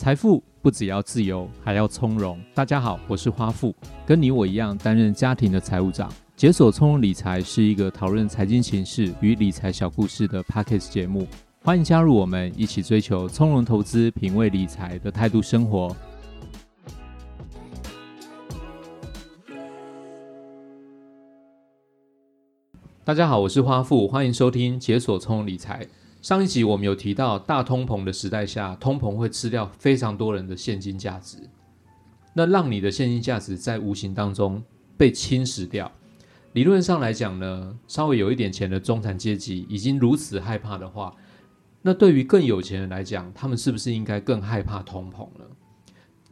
财富不只要自由，还要从容。大家好，我是花富，跟你我一样担任家庭的财务长。解锁从容理财是一个讨论财经形势与理财小故事的 Podcast 节目，欢迎加入我们，一起追求从容投资、品味理财的态度生活。大家好，我是花富，欢迎收听解锁从容理财。上一集我们有提到，大通膨的时代下，通膨会吃掉非常多人的现金价值，那让你的现金价值在无形当中被侵蚀掉。理论上来讲呢，稍微有一点钱的中产阶级已经如此害怕的话，那对于更有钱人来讲，他们是不是应该更害怕通膨呢？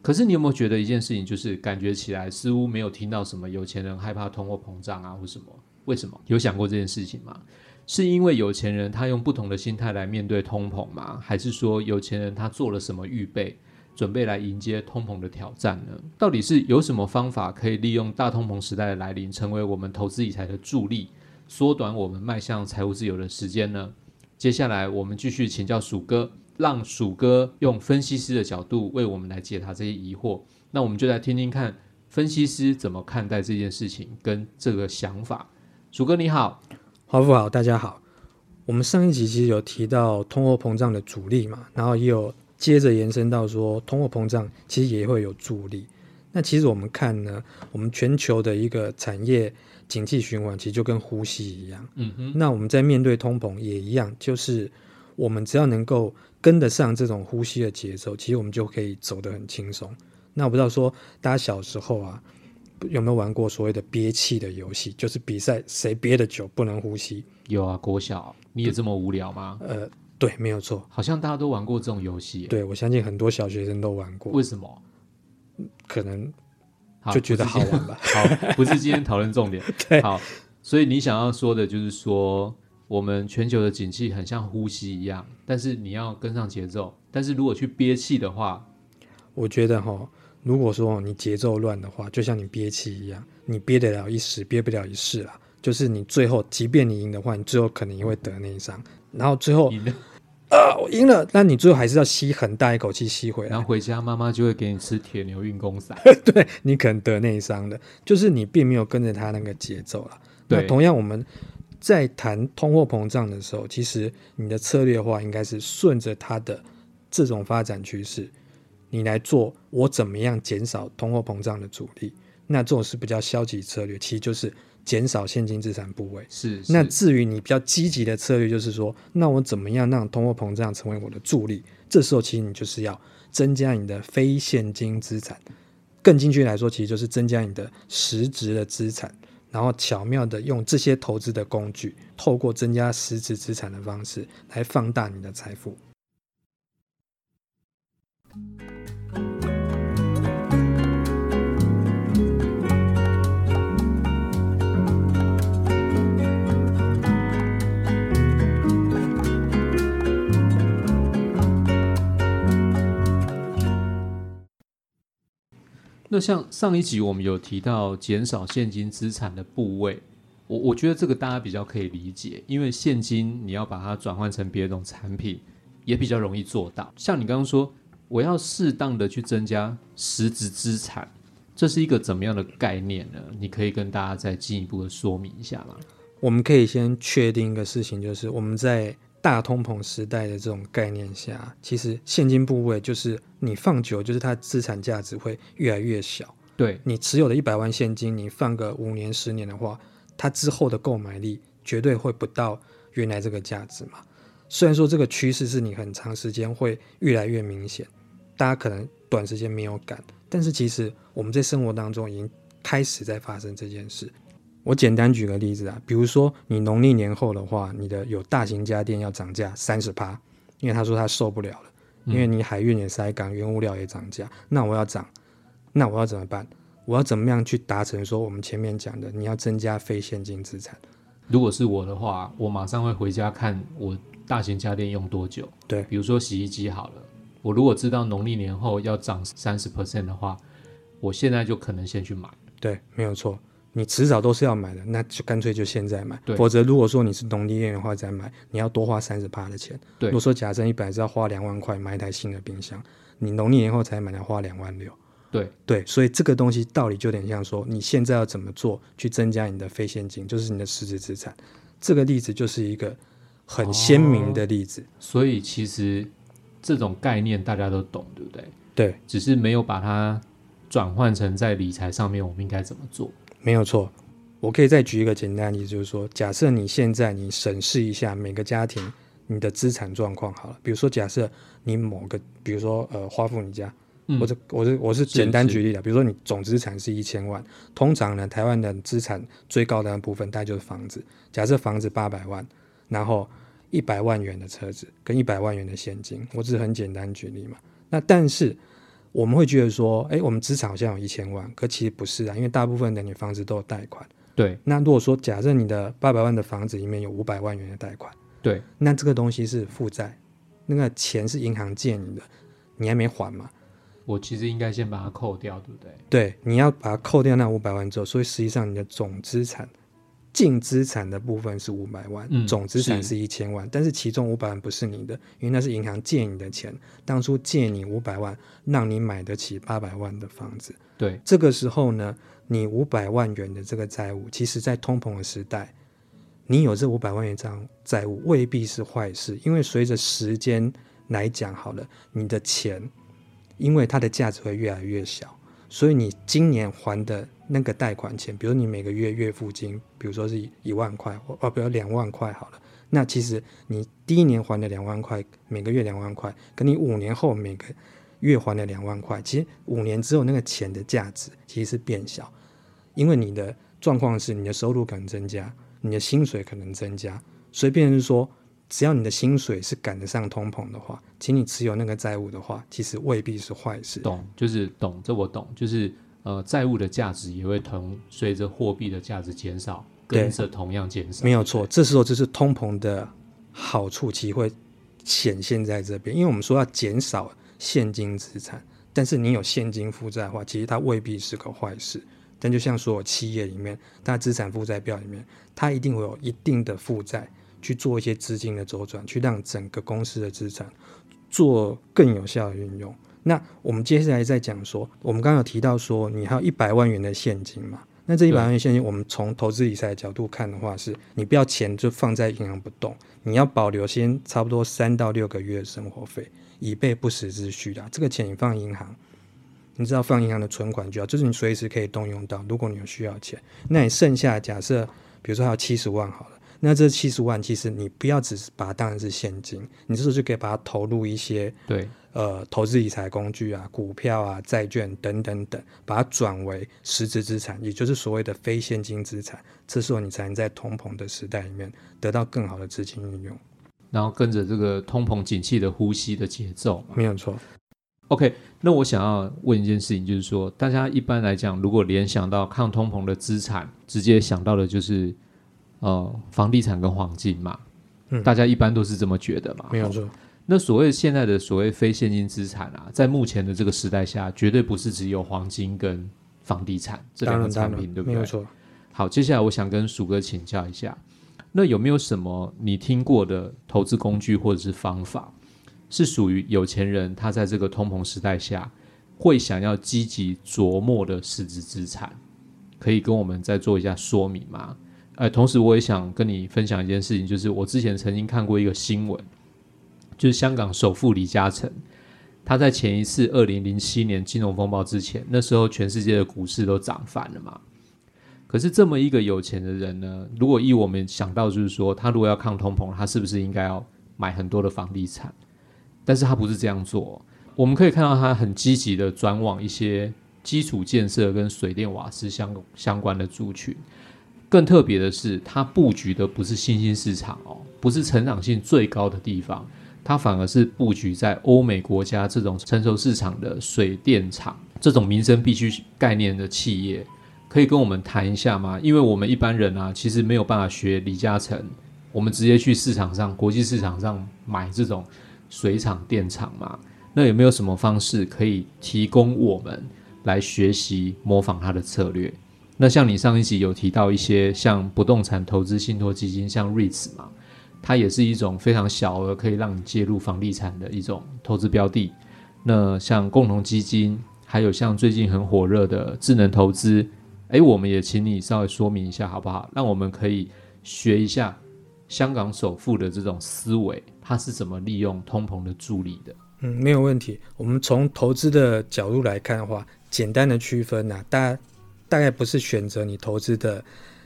可是你有没有觉得一件事情，就是感觉起来似乎没有听到什么有钱人害怕通货膨胀啊，或什么？为什么？有想过这件事情吗？是因为有钱人他用不同的心态来面对通膨吗？还是说有钱人他做了什么预备，准备来迎接通膨的挑战呢？到底是有什么方法可以利用大通膨时代的来临，成为我们投资理财的助力，缩短我们迈向财务自由的时间呢？接下来我们继续请教鼠哥，让鼠哥用分析师的角度为我们来解答这些疑惑。那我们就来听听看分析师怎么看待这件事情跟这个想法。鼠哥你好。花富好，大家好。我们上一集其实有提到通货膨胀的阻力嘛，然后也有接着延伸到说，通货膨胀其实也会有助力。那其实我们看呢，我们全球的一个产业景气循环，其实就跟呼吸一样。嗯哼。那我们在面对通膨也一样，就是我们只要能够跟得上这种呼吸的节奏，其实我们就可以走得很轻松。那我不知道说，大家小时候啊。有没有玩过所谓的憋气的游戏？就是比赛谁憋得久不能呼吸。有啊，国小你也这么无聊吗？呃，对，没有错，好像大家都玩过这种游戏。对，我相信很多小学生都玩过。为什么？可能就觉得好玩吧。好，不是今天讨论重点。对，好，所以你想要说的就是说，我们全球的景气很像呼吸一样，但是你要跟上节奏。但是如果去憋气的话，我觉得哈。如果说你节奏乱的话，就像你憋气一样，你憋得了一时，憋不了一世啦。就是你最后，即便你赢的话，你最后可能也会得内伤。然后最后赢了啊，我赢了，那你最后还是要吸很大一口气吸回来。然后回家，妈妈就会给你吃铁牛运功散。对，你可能得内伤的，就是你并没有跟着他那个节奏了。对，那同样我们在谈通货膨胀的时候，其实你的策略的话，应该是顺着它的这种发展趋势。你来做，我怎么样减少通货膨胀的阻力？那这种是比较消极策略，其实就是减少现金资产部位。是，是。那至于你比较积极的策略，就是说，那我怎么样让通货膨胀成为我的助力？这时候其实你就是要增加你的非现金资产。更精确来说，其实就是增加你的实质的资产，然后巧妙的用这些投资的工具，透过增加实质资产的方式来放大你的财富。那像上一集我们有提到减少现金资产的部位，我我觉得这个大家比较可以理解，因为现金你要把它转换成别的种产品，也比较容易做到。像你刚刚说，我要适当的去增加实质资产，这是一个怎么样的概念呢？你可以跟大家再进一步的说明一下吗？我们可以先确定一个事情，就是我们在。大通膨时代的这种概念下，其实现金部位就是你放久，就是它资产价值会越来越小。对，你持有的一百万现金，你放个五年、十年的话，它之后的购买力绝对会不到原来这个价值嘛。虽然说这个趋势是你很长时间会越来越明显，大家可能短时间没有感，但是其实我们在生活当中已经开始在发生这件事。我简单举个例子啊，比如说你农历年后的话，你的有大型家电要涨价三十趴，因为他说他受不了了，因为你海运也塞港，原物料也涨价，那我要涨，那我要怎么办？我要怎么样去达成说我们前面讲的，你要增加非现金资产？如果是我的话，我马上会回家看我大型家电用多久。对，比如说洗衣机好了，我如果知道农历年后要涨三十 percent 的话，我现在就可能先去买。对，没有错。你迟早都是要买的，那就干脆就现在买。对否则如果说你是农历年的话再买，你要多花三十八的钱。对如果说假设你本来是要花两万块买一台新的冰箱，你农历年后才买，要花两万六。对对，所以这个东西道理就有点像说，你现在要怎么做去增加你的非现金，就是你的实质资产。这个例子就是一个很鲜明的例子。哦，所以其实这种概念大家都懂，对不对？对，只是没有把它转换成在理财上面，我们应该怎么做？没有错。我可以再举一个简单的例子，就是说，假设你现在你审视一下每个家庭你的资产状况好了，比如说假设你某个，比如说呃花富你家。我这我是我是简单举例的，比如说你总资产是一千万，通常呢，台湾的资产最高的部分大概就是房子。假设房子八百万，然后一百万元的车子跟一百万元的现金，我只是很简单举例嘛。那但是我们会觉得说，哎，我们资产好像有一千万，可其实不是啊，因为大部分的你房子都有贷款。对。那如果说假设你的八百万的房子里面有五百万元的贷款，对，那这个东西是负债，那个钱是银行借你的，你还没还嘛？我其实应该先把它扣掉，对不对？对，你要把它扣掉那五百万之后，所以实际上你的总资产、净资产的部分是五百万，嗯、总资产是一千万，是但是其中五百万不是你的，因为那是银行借你的钱，当初借你五百万，让你买得起八百万的房子。对，这个时候呢，你五百万元的这个债务，其实在通膨的时代，你有这五百万元这样债务未必是坏事，因为随着时间来讲，好了，你的钱。因为它的价值会越来越小，所以你今年还的那个贷款钱，比如你每个月月付金，比如说是一万块，哦，比如两万块好了，那其实你第一年还的两万块，每个月两万块，跟你五年后每个月还的两万块，其实五年之后那个钱的价值其实是变小，因为你的状况是你的收入可能增加，你的薪水可能增加，所以变成说。只要你的薪水是赶得上通膨的话，请你持有那个债务的话，其实未必是坏事。懂，就是懂，这我懂，就是呃，债务的价值也会同随着货币的价值减少，跟着同样减少。没有错，这时候就是通膨的好处，其实会显现在这边。因为我们说要减少现金资产，但是你有现金负债的话，其实它未必是个坏事。但就像所有企业里面，它资产负债表里面，它一定会有一定的负债。去做一些资金的周转，去让整个公司的资产做更有效的运用。那我们接下来再讲说，我们刚刚有提到说，你还有一百万元的现金嘛？那这一百万元现金，我们从投资理财的角度看的话是，是你不要钱就放在银行不动，你要保留先差不多三到六个月的生活费，以备不时之需的。这个钱你放银行，你知道放银行的存款就要，就是你随时可以动用到。如果你有需要钱，那你剩下假设，比如说还有七十万好了。那这七十万，其实你不要只是把它当成是现金，你这时候就可以把它投入一些对呃投资理财工具啊、股票啊、债券等等等，把它转为实质资产，也就是所谓的非现金资产。这时候你才能在通膨的时代里面得到更好的资金运用，然后跟着这个通膨景气的呼吸的节奏。没有错。OK，那我想要问一件事情，就是说大家一般来讲，如果联想到抗通膨的资产，直接想到的就是。呃，房地产跟黄金嘛，嗯，大家一般都是这么觉得嘛。没有错。那所谓现在的所谓非现金资产啊，在目前的这个时代下，绝对不是只有黄金跟房地产这两个产品，对不对？没有错。好，接下来我想跟鼠哥请教一下，那有没有什么你听过的投资工具或者是方法，是属于有钱人他在这个通膨时代下会想要积极琢磨的实质资产，可以跟我们再做一下说明吗？哎，同时我也想跟你分享一件事情，就是我之前曾经看过一个新闻，就是香港首富李嘉诚，他在前一次二零零七年金融风暴之前，那时候全世界的股市都涨翻了嘛。可是这么一个有钱的人呢，如果依我们想到，就是说他如果要抗通膨，他是不是应该要买很多的房地产？但是他不是这样做，我们可以看到他很积极的转往一些基础建设跟水电瓦斯相相关的族群。更特别的是，它布局的不是新兴市场哦，不是成长性最高的地方，它反而是布局在欧美国家这种成熟市场的水电厂这种民生必需概念的企业，可以跟我们谈一下吗？因为我们一般人啊，其实没有办法学李嘉诚，我们直接去市场上、国际市场上买这种水厂、电厂嘛。那有没有什么方式可以提供我们来学习模仿他的策略？那像你上一集有提到一些像不动产投资信托基金，像 REITs 嘛，它也是一种非常小额可以让你介入房地产的一种投资标的。那像共同基金，还有像最近很火热的智能投资，诶，我们也请你稍微说明一下好不好？让我们可以学一下香港首富的这种思维，他是怎么利用通膨的助力的？嗯，没有问题。我们从投资的角度来看的话，简单的区分呢、大家大概不是选择你投资的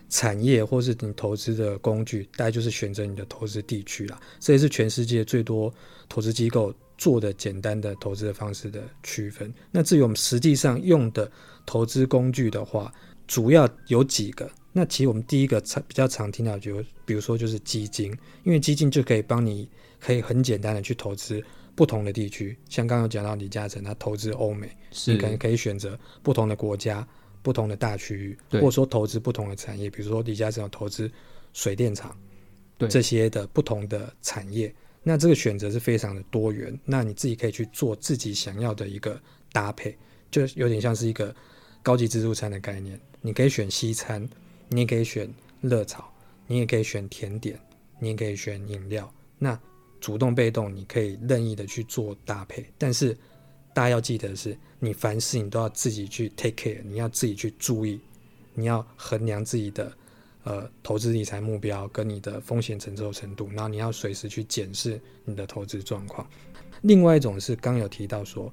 产业，或是你投资的工具，大概就是选择你的投资地区啦。这也是全世界最多投资机构。做的简单的投资的方式的区分。那至于我们实际上用的投资工具的话，主要有几个。那其实我们第一个常比较常听到就比如说就是基金，因为基金就可以帮你可以很简单的去投资不同的地区。像刚刚有讲到李嘉诚他投资欧美，你可能可以选择不同的国家、不同的大区域，或者说投资不同的产业。比如说李嘉诚有投资水电厂，对这些的不同的产业。那这个选择是非常的多元，那你自己可以去做自己想要的一个搭配，就有点像是一个高级自助餐的概念。你可以选西餐，你也可以选热炒，你也可以选甜点，你也可以选饮料。那主动被动，你可以任意的去做搭配。但是大家要记得的是，你凡事你都要自己去 take care，你要自己去注意，你要衡量自己的。呃，投资理财目标跟你的风险承受程度，然后你要随时去检视你的投资状况。另外一种是刚有提到说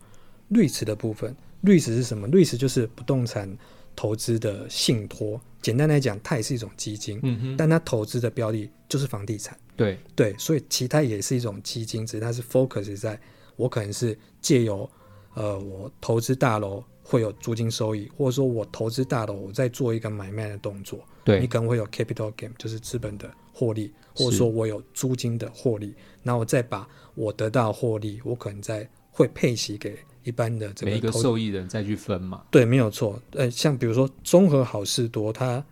，REITs 的部分，REITs 是什么？REITs 就是不动产投资的信托。简单来讲，它也是一种基金，嗯哼，但它投资的标的就是房地产。对对，所以其他也是一种基金，只是它是 focus 在我可能是借由呃我投资大楼。会有租金收益，或者说我投资大楼，我在做一个买卖的动作，对，你可能会有 capital gain，就是资本的获利，或者说我有租金的获利，然后我再把我得到获利，我可能再会配息给一般的这个每一个受益人再去分嘛。对，没有错。呃，像比如说综合好事多，它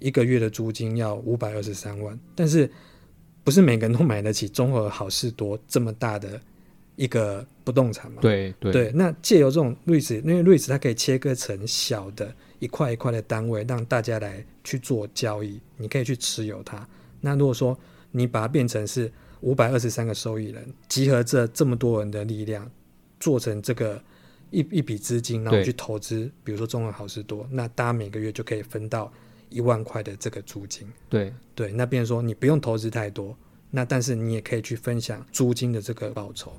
一个月的租金要五百二十三万，但是不是每个人都买得起综合好事多这么大的。一个不动产嘛，对对，对，那借由这种 REITs，因为 REITs 它可以切割成小的一块一块的单位，让大家来去做交易，你可以去持有它。那如果说你把它变成是五百二十三个受益人，集合这这么多人的力量，做成这个一一笔资金，然后去投资，比如说中文好事多，那大家每个月就可以分到一万块的这个租金。对对，那变成说你不用投资太多，那但是你也可以去分享租金的这个报酬。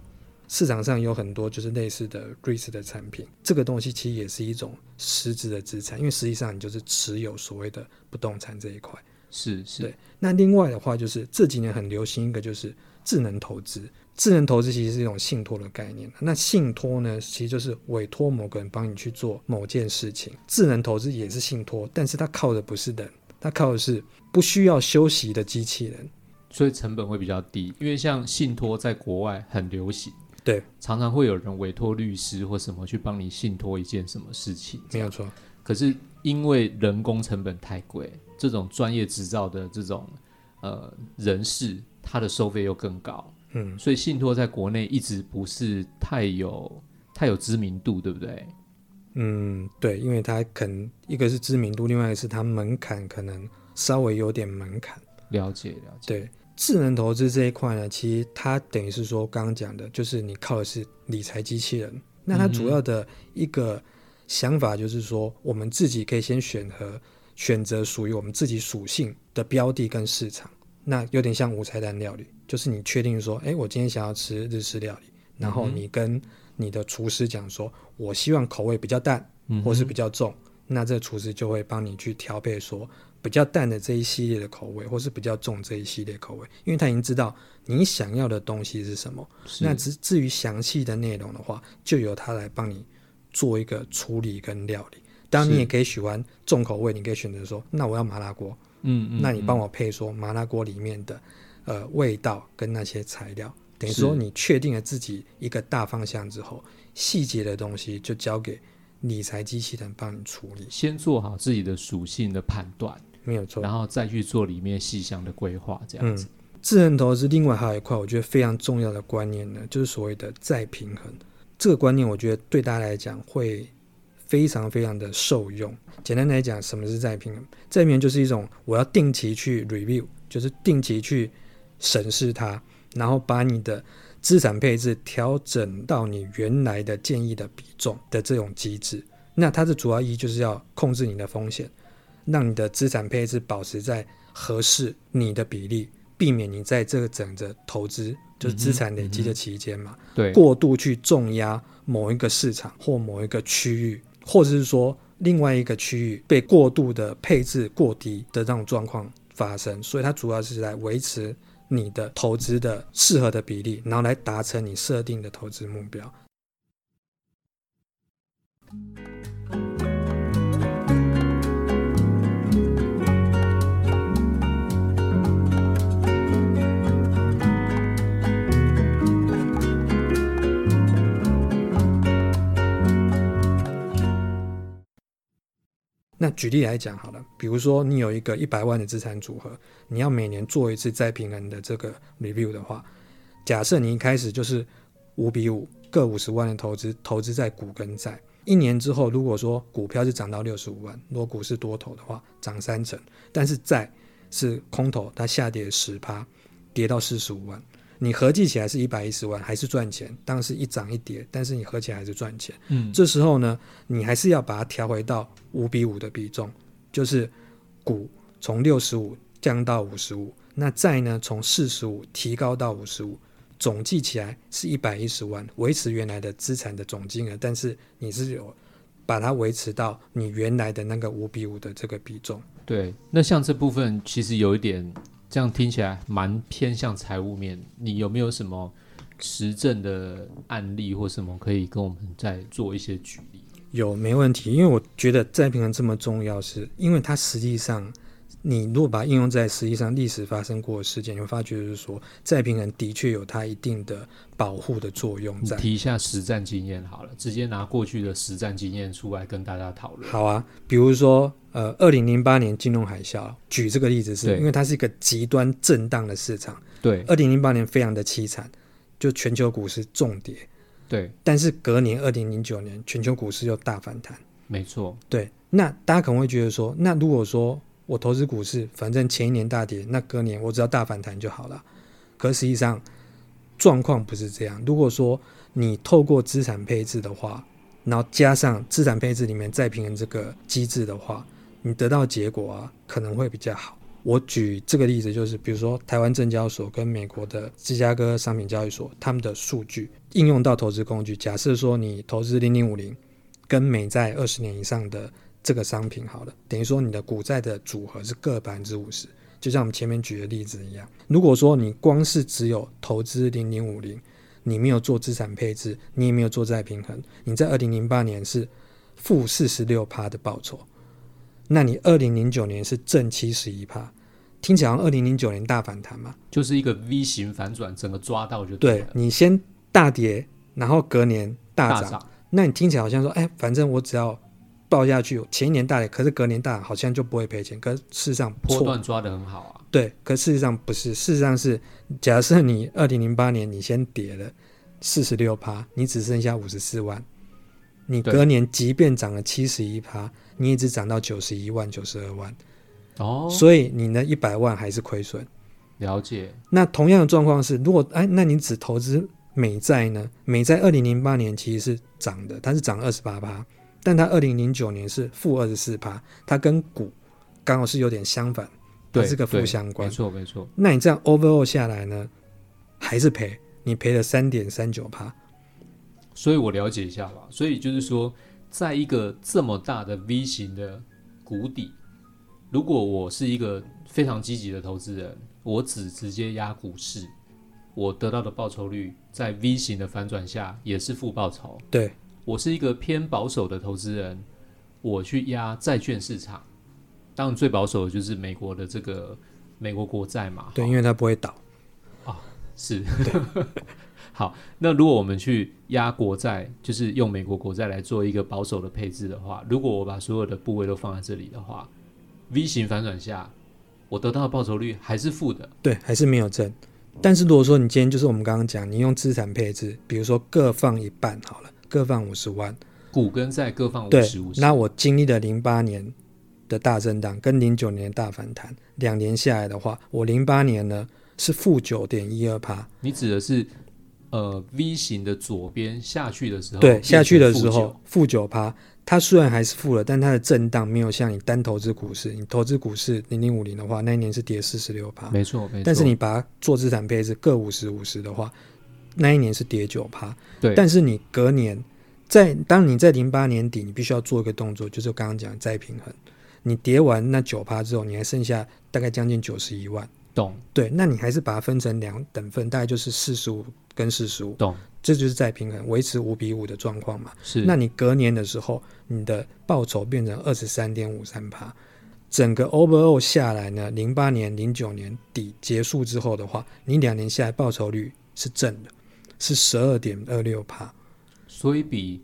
市场上有很多就是类似的 REITs 的产品，这个东西其实也是一种实质的资产，因为实际上你就是持有所谓的不动产这一块。是是。对。那另外的话，就是这几年很流行一个就是智能投资。智能投资其实是一种信托的概念。那信托呢，其实就是委托某个人帮你去做某件事情。智能投资也是信托，但是它靠的不是人，它靠的是不需要休息的机器人，所以成本会比较低。因为像信托在国外很流行。对，常常会有人委托律师或什么去帮你信托一件什么事情，没有错。可是因为人工成本太贵，这种专业执照的这种呃人士，他的收费又更高，嗯，所以信托在国内一直不是太有太有知名度，对不对？嗯，对，因为它可能一个是知名度，另外一个是它门槛可能稍微有点门槛。了解，了解，对。智能投资这一块呢，其实它等于是说刚刚讲的，就是你靠的是理财机器人。那它主要的一个想法就是说，我们自己可以先选择选择属于我们自己属性的标的跟市场。那有点像五菜单料理，就是你确定说，哎，我今天想要吃日式料理，然后你跟你的厨师讲说，我希望口味比较淡，或是比较重，那这厨师就会帮你去调配说。比较淡的这一系列的口味，或是比较重这一系列口味，因为他已经知道你想要的东西是什么。那至至于详细的内容的话，就由他来帮你做一个处理跟料理。当然，你也可以喜欢重口味，你可以选择说，那我要麻辣锅。嗯嗯，那你帮我配说麻辣锅里面的呃味道跟那些材料，等于说你确定了自己一个大方向之后，细节的东西就交给理财机器人帮你处理。先做好自己的属性的判断。没有错，然后再去做里面细项的规划，这样子。嗯，智能投资另外还有一块，我觉得非常重要的观念呢，就是所谓的再平衡。这个观念，我觉得对大家来讲会非常非常的受用。简单来讲，什么是再平衡？再平衡就是一种我要定期去 review，就是定期去审视它，然后把你的资产配置调整到你原来的建议的比重的这种机制。那它的主要意义就是要控制你的风险，让你的资产配置保持在合适你的比例，避免你在这个整个投资就是资产累积的期间嘛，对，过度去重压某一个市场或某一个区域，或者是说另外一个区域被过度的配置过低的这种状况发生，所以它主要是来维持你的投资的适合的比例，然后来达成你设定的投资目标。那举例来讲好了，比如说你有一个一百万的资产组合，你要每年做一次再平衡的这个 review 的话，假设你一开始就是五比五各五十万的投资，投资在股跟债，一年之后如果说股票是涨到六十五万，如果股市多头的话涨三成，但是债是空头，它下跌十趴，跌到四十五万。你合计起来是一百一十万，还是赚钱？当然是一涨一跌，但是你合起来还是赚钱。嗯，这时候呢，你还是要把它调回到五比五的比重，就是股从六十五降到五十五，那债呢从四十五提高到五十五，总计起来是一百一十万，维持原来的资产的总金额，但是你是有把它维持到你原来的那个五比五的这个比重。对，那像这部分其实有一点。这样听起来蛮偏向财务面，你有没有什么实证的案例或什么可以跟我们再做一些举例？有，没问题。因为我觉得再平衡这么重要，是因为它实际上。你如果把它应用在实际上历史发生过的事件，你会发觉就是说，再平衡的确有它一定的保护的作用在。提一下实战经验好了，直接拿过去的实战经验出来跟大家讨论。好啊，比如说，呃，二零零八年金融海啸，举这个例子是因为它是一个极端震荡的市场。对，二零零八年非常的凄惨，就全球股市重跌。对，但是隔年二零零九年，全球股市又大反弹。没错。对，那大家可能会觉得说，那如果说我投资股市，反正前一年大跌，那隔年我只要大反弹就好了。可实际上状况不是这样。如果说你透过资产配置的话，然后加上资产配置里面再平衡这个机制的话，你得到结果啊可能会比较好。我举这个例子，就是比如说台湾证交所跟美国的芝加哥商品交易所，他们的数据应用到投资工具。假设说你投资零零五零跟美债二十年以上的。这个商品好了，等于说你的股债的组合是各百分之五十，就像我们前面举的例子一样。如果说你光是只有投资零零五零，你没有做资产配置，你也没有做债平衡，你在二零零八年是负四十六趴的报酬，那你二零零九年是正七十一趴，听起来二零零九年大反弹嘛，就是一个 V 型反转，整个抓到就对你先大跌，然后隔年大涨，大涨，那你听起来好像说，哎，反正我只要。报下去，前一年大跌，可是隔年大，好像就不会赔钱。可是事实上，波段抓得很好啊。对，可事实上不是，事实上是，假设你二零零八年你先跌了四十六趴，你只剩下五十四万，你隔年即便涨了七十一趴，你一直涨到九十一万、九十二万。哦，所以你那一百万还是亏损。了解。那同样的状况是，如果哎，那你只投资美债呢？美债二零零八年其实是涨的，它是涨二十八趴。但它二零零九年是负二十四趴，它跟股刚好是有点相反，对，是个负相关。没错没错。那你这样 overall 下来呢，还是赔，你赔了三点三九趴。所以我了解一下吧。所以就是说，在一个这么大的 V 型的谷底，如果我是一个非常积极的投资人，我只直接压股市，我得到的报酬率在 V 型的反转下也是负报酬。对。我是一个偏保守的投资人，我去压债券市场，当然最保守的就是美国的这个美国国债嘛。对，因为它不会倒。啊，是。好，那如果我们去压国债，就是用美国国债来做一个保守的配置的话，如果我把所有的部位都放在这里的话，V 型反转下，我得到的报酬率还是负的。对，还是没有正。但是如果说你今天就是我们刚刚讲，你用资产配置，比如说各放一半好了。各放五十万，股跟债各放五十五。那我经历了零八年的大震荡跟零九年的大反弹，两年下来的话，我零八年呢是负九点一二趴。你指的是呃 V 型的左边下去的时候，对，下去的时候负九趴。它虽然还是负了，但它的震荡没有像你单投资股市，你投资股市零零五零的话，那一年是跌四十六趴，没错没错。但是你把它做资产配置各五十五十的话，那一年是跌九趴。对，但是你隔年在当你在零八年底，你必须要做一个动作，就是我刚刚讲的再平衡。你跌完那九趴之后，你还剩下大概将近九十一万。懂？对，那你还是把它分成两等份，大概就是四十五跟四十五。懂？这就是再平衡，维持五比五的状况嘛。是。那你隔年的时候，你的报酬变成二十三点五三趴，整个 overall 下来呢，零八年、零九年底结束之后的话，你两年下来报酬率是正的，是十二点二六帕。所以比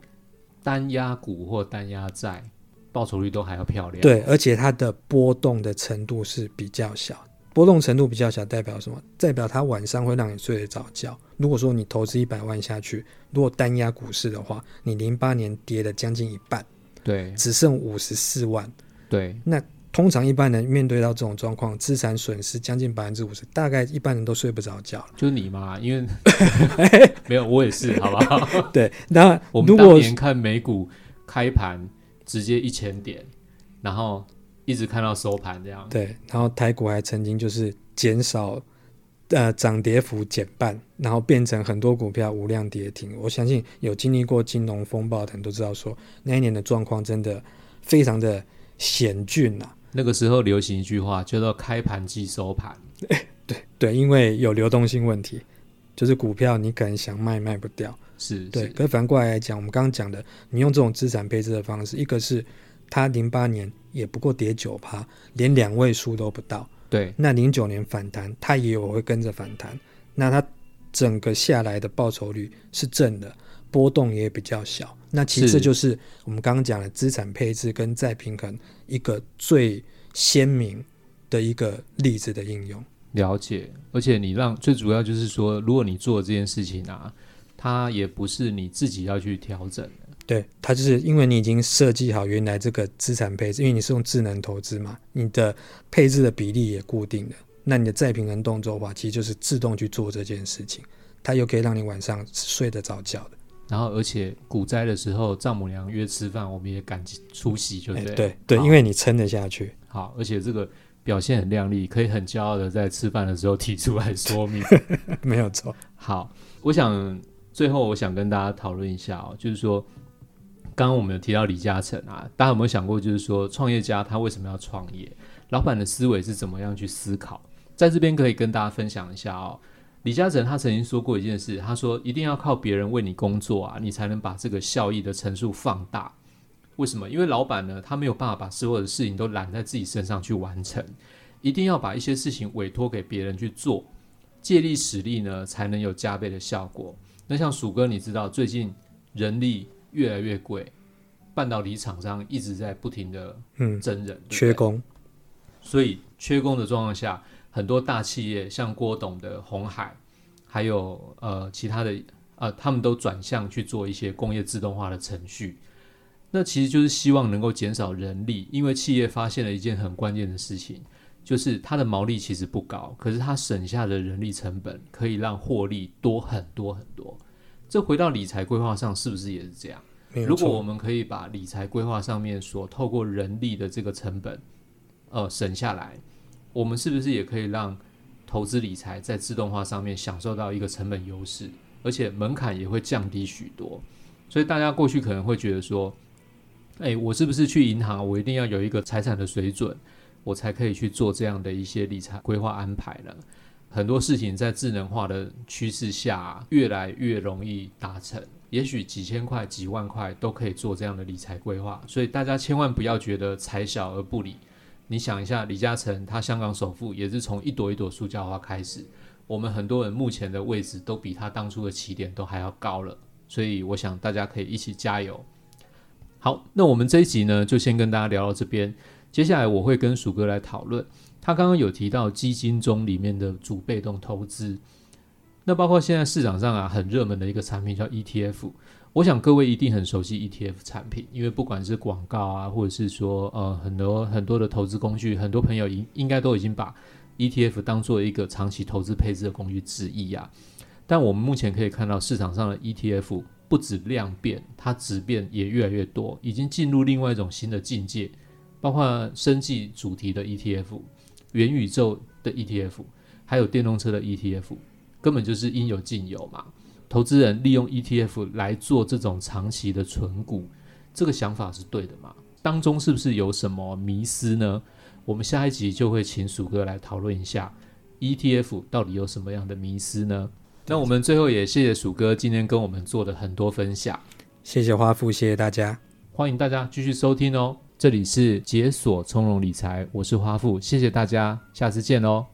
单压股或单压债报酬率都还要漂亮。对，而且它的波动的程度是比较小。波动程度比较小，代表什么？代表它晚上会让你睡得着觉。如果说你投资一百万下去，如果单压股市的话，你零八年跌了将近一半，对，只剩五十四万，对。那通常一般人面对到这种状况，资产损失将近百分之五十，大概一般人都睡不着觉。就是你嘛，因为 没有我也是，好不好？对。那我们当年看美股开盘直接一千点，然后。一直看到收盘这样，对，然后台股还曾经就是减少，呃，涨跌幅减半，然后变成很多股票无量跌停。我相信有经历过金融风暴的人都知道说，说那一年的状况真的非常的险峻呐、啊。那个时候流行一句话叫做“开盘即收盘”，对对，因为有流动性问题，就是股票你可能想卖卖不掉，是对。可是反过来来讲，我们刚刚讲的，你用这种资产配置的方式，一个是。它零八年也不过跌九趴，连两位数都不到。对，那零九年反弹，它也有会跟着反弹。那它整个下来的报酬率是正的，波动也比较小。那其次就是我们刚刚讲的资产配置跟再平衡一个最鲜明的一个例子的应用。了解，而且你让最主要就是说，如果你做这件事情啊，它也不是你自己要去调整的。对，它就是因为你已经设计好原来这个资产配置，因为你是用智能投资嘛，你的配置的比例也固定的，那你的再平衡动作的话，其实就是自动去做这件事情，它又可以让你晚上睡得着觉的。然后，而且股灾的时候，丈母娘约吃饭，我们也赶紧出席，就对。对对，因为你撑得下去。好，而且这个表现很亮丽，可以很骄傲的在吃饭的时候提出来说明，没有错。好，我想最后我想跟大家讨论一下哦，就是说。刚刚我们有提到李嘉诚啊，大家有没有想过，就是说创业家他为什么要创业？老板的思维是怎么样去思考？在这边可以跟大家分享一下哦。李嘉诚他曾经说过一件事，他说一定要靠别人为你工作啊，你才能把这个效益的乘数放大。为什么？因为老板呢，他没有办法把所有的事情都揽在自己身上去完成，一定要把一些事情委托给别人去做，借力使力呢，才能有加倍的效果。那像鼠哥，你知道最近人力。越来越贵，半导体厂商一直在不停的嗯征人，嗯、缺工，所以缺工的状况下，很多大企业像郭董的红海，还有呃其他的呃，他们都转向去做一些工业自动化的程序。那其实就是希望能够减少人力，因为企业发现了一件很关键的事情，就是它的毛利其实不高，可是它省下的人力成本可以让获利多很多很多。这回到理财规划上，是不是也是这样？如果我们可以把理财规划上面所透过人力的这个成本，呃，省下来，我们是不是也可以让投资理财在自动化上面享受到一个成本优势，而且门槛也会降低许多？所以大家过去可能会觉得说，哎，我是不是去银行，我一定要有一个财产的水准，我才可以去做这样的一些理财规划安排呢？很多事情在智能化的趋势下，越来越容易达成。也许几千块、几万块都可以做这样的理财规划，所以大家千万不要觉得财小而不理。你想一下，李嘉诚他香港首富也是从一朵一朵塑胶花开始。我们很多人目前的位置都比他当初的起点都还要高了，所以我想大家可以一起加油。好，那我们这一集呢，就先跟大家聊到这边。接下来我会跟鼠哥来讨论。他刚刚有提到基金中里面的主被动投资，那包括现在市场上啊很热门的一个产品叫 ETF，我想各位一定很熟悉 ETF 产品，因为不管是广告啊，或者是说呃很多很多的投资工具，很多朋友应应该都已经把 ETF 当做一个长期投资配置的工具之一啊。但我们目前可以看到市场上的 ETF 不止量变，它质变也越来越多，已经进入另外一种新的境界，包括生技主题的 ETF、元宇宙的 ETF，还有电动车的 ETF，根本就是应有尽有嘛。投资人利用 ETF 来做这种长期的存股，这个想法是对的吗？当中是不是有什么迷思呢？我们下一集就会请鼠哥来讨论一下 ETF 到底有什么样的迷思呢？那我们最后也谢谢鼠哥今天跟我们做的很多分享，谢谢花富，谢谢大家，欢迎大家继续收听哦。这里是解锁从容理财，我是花富，谢谢大家，下次见哦。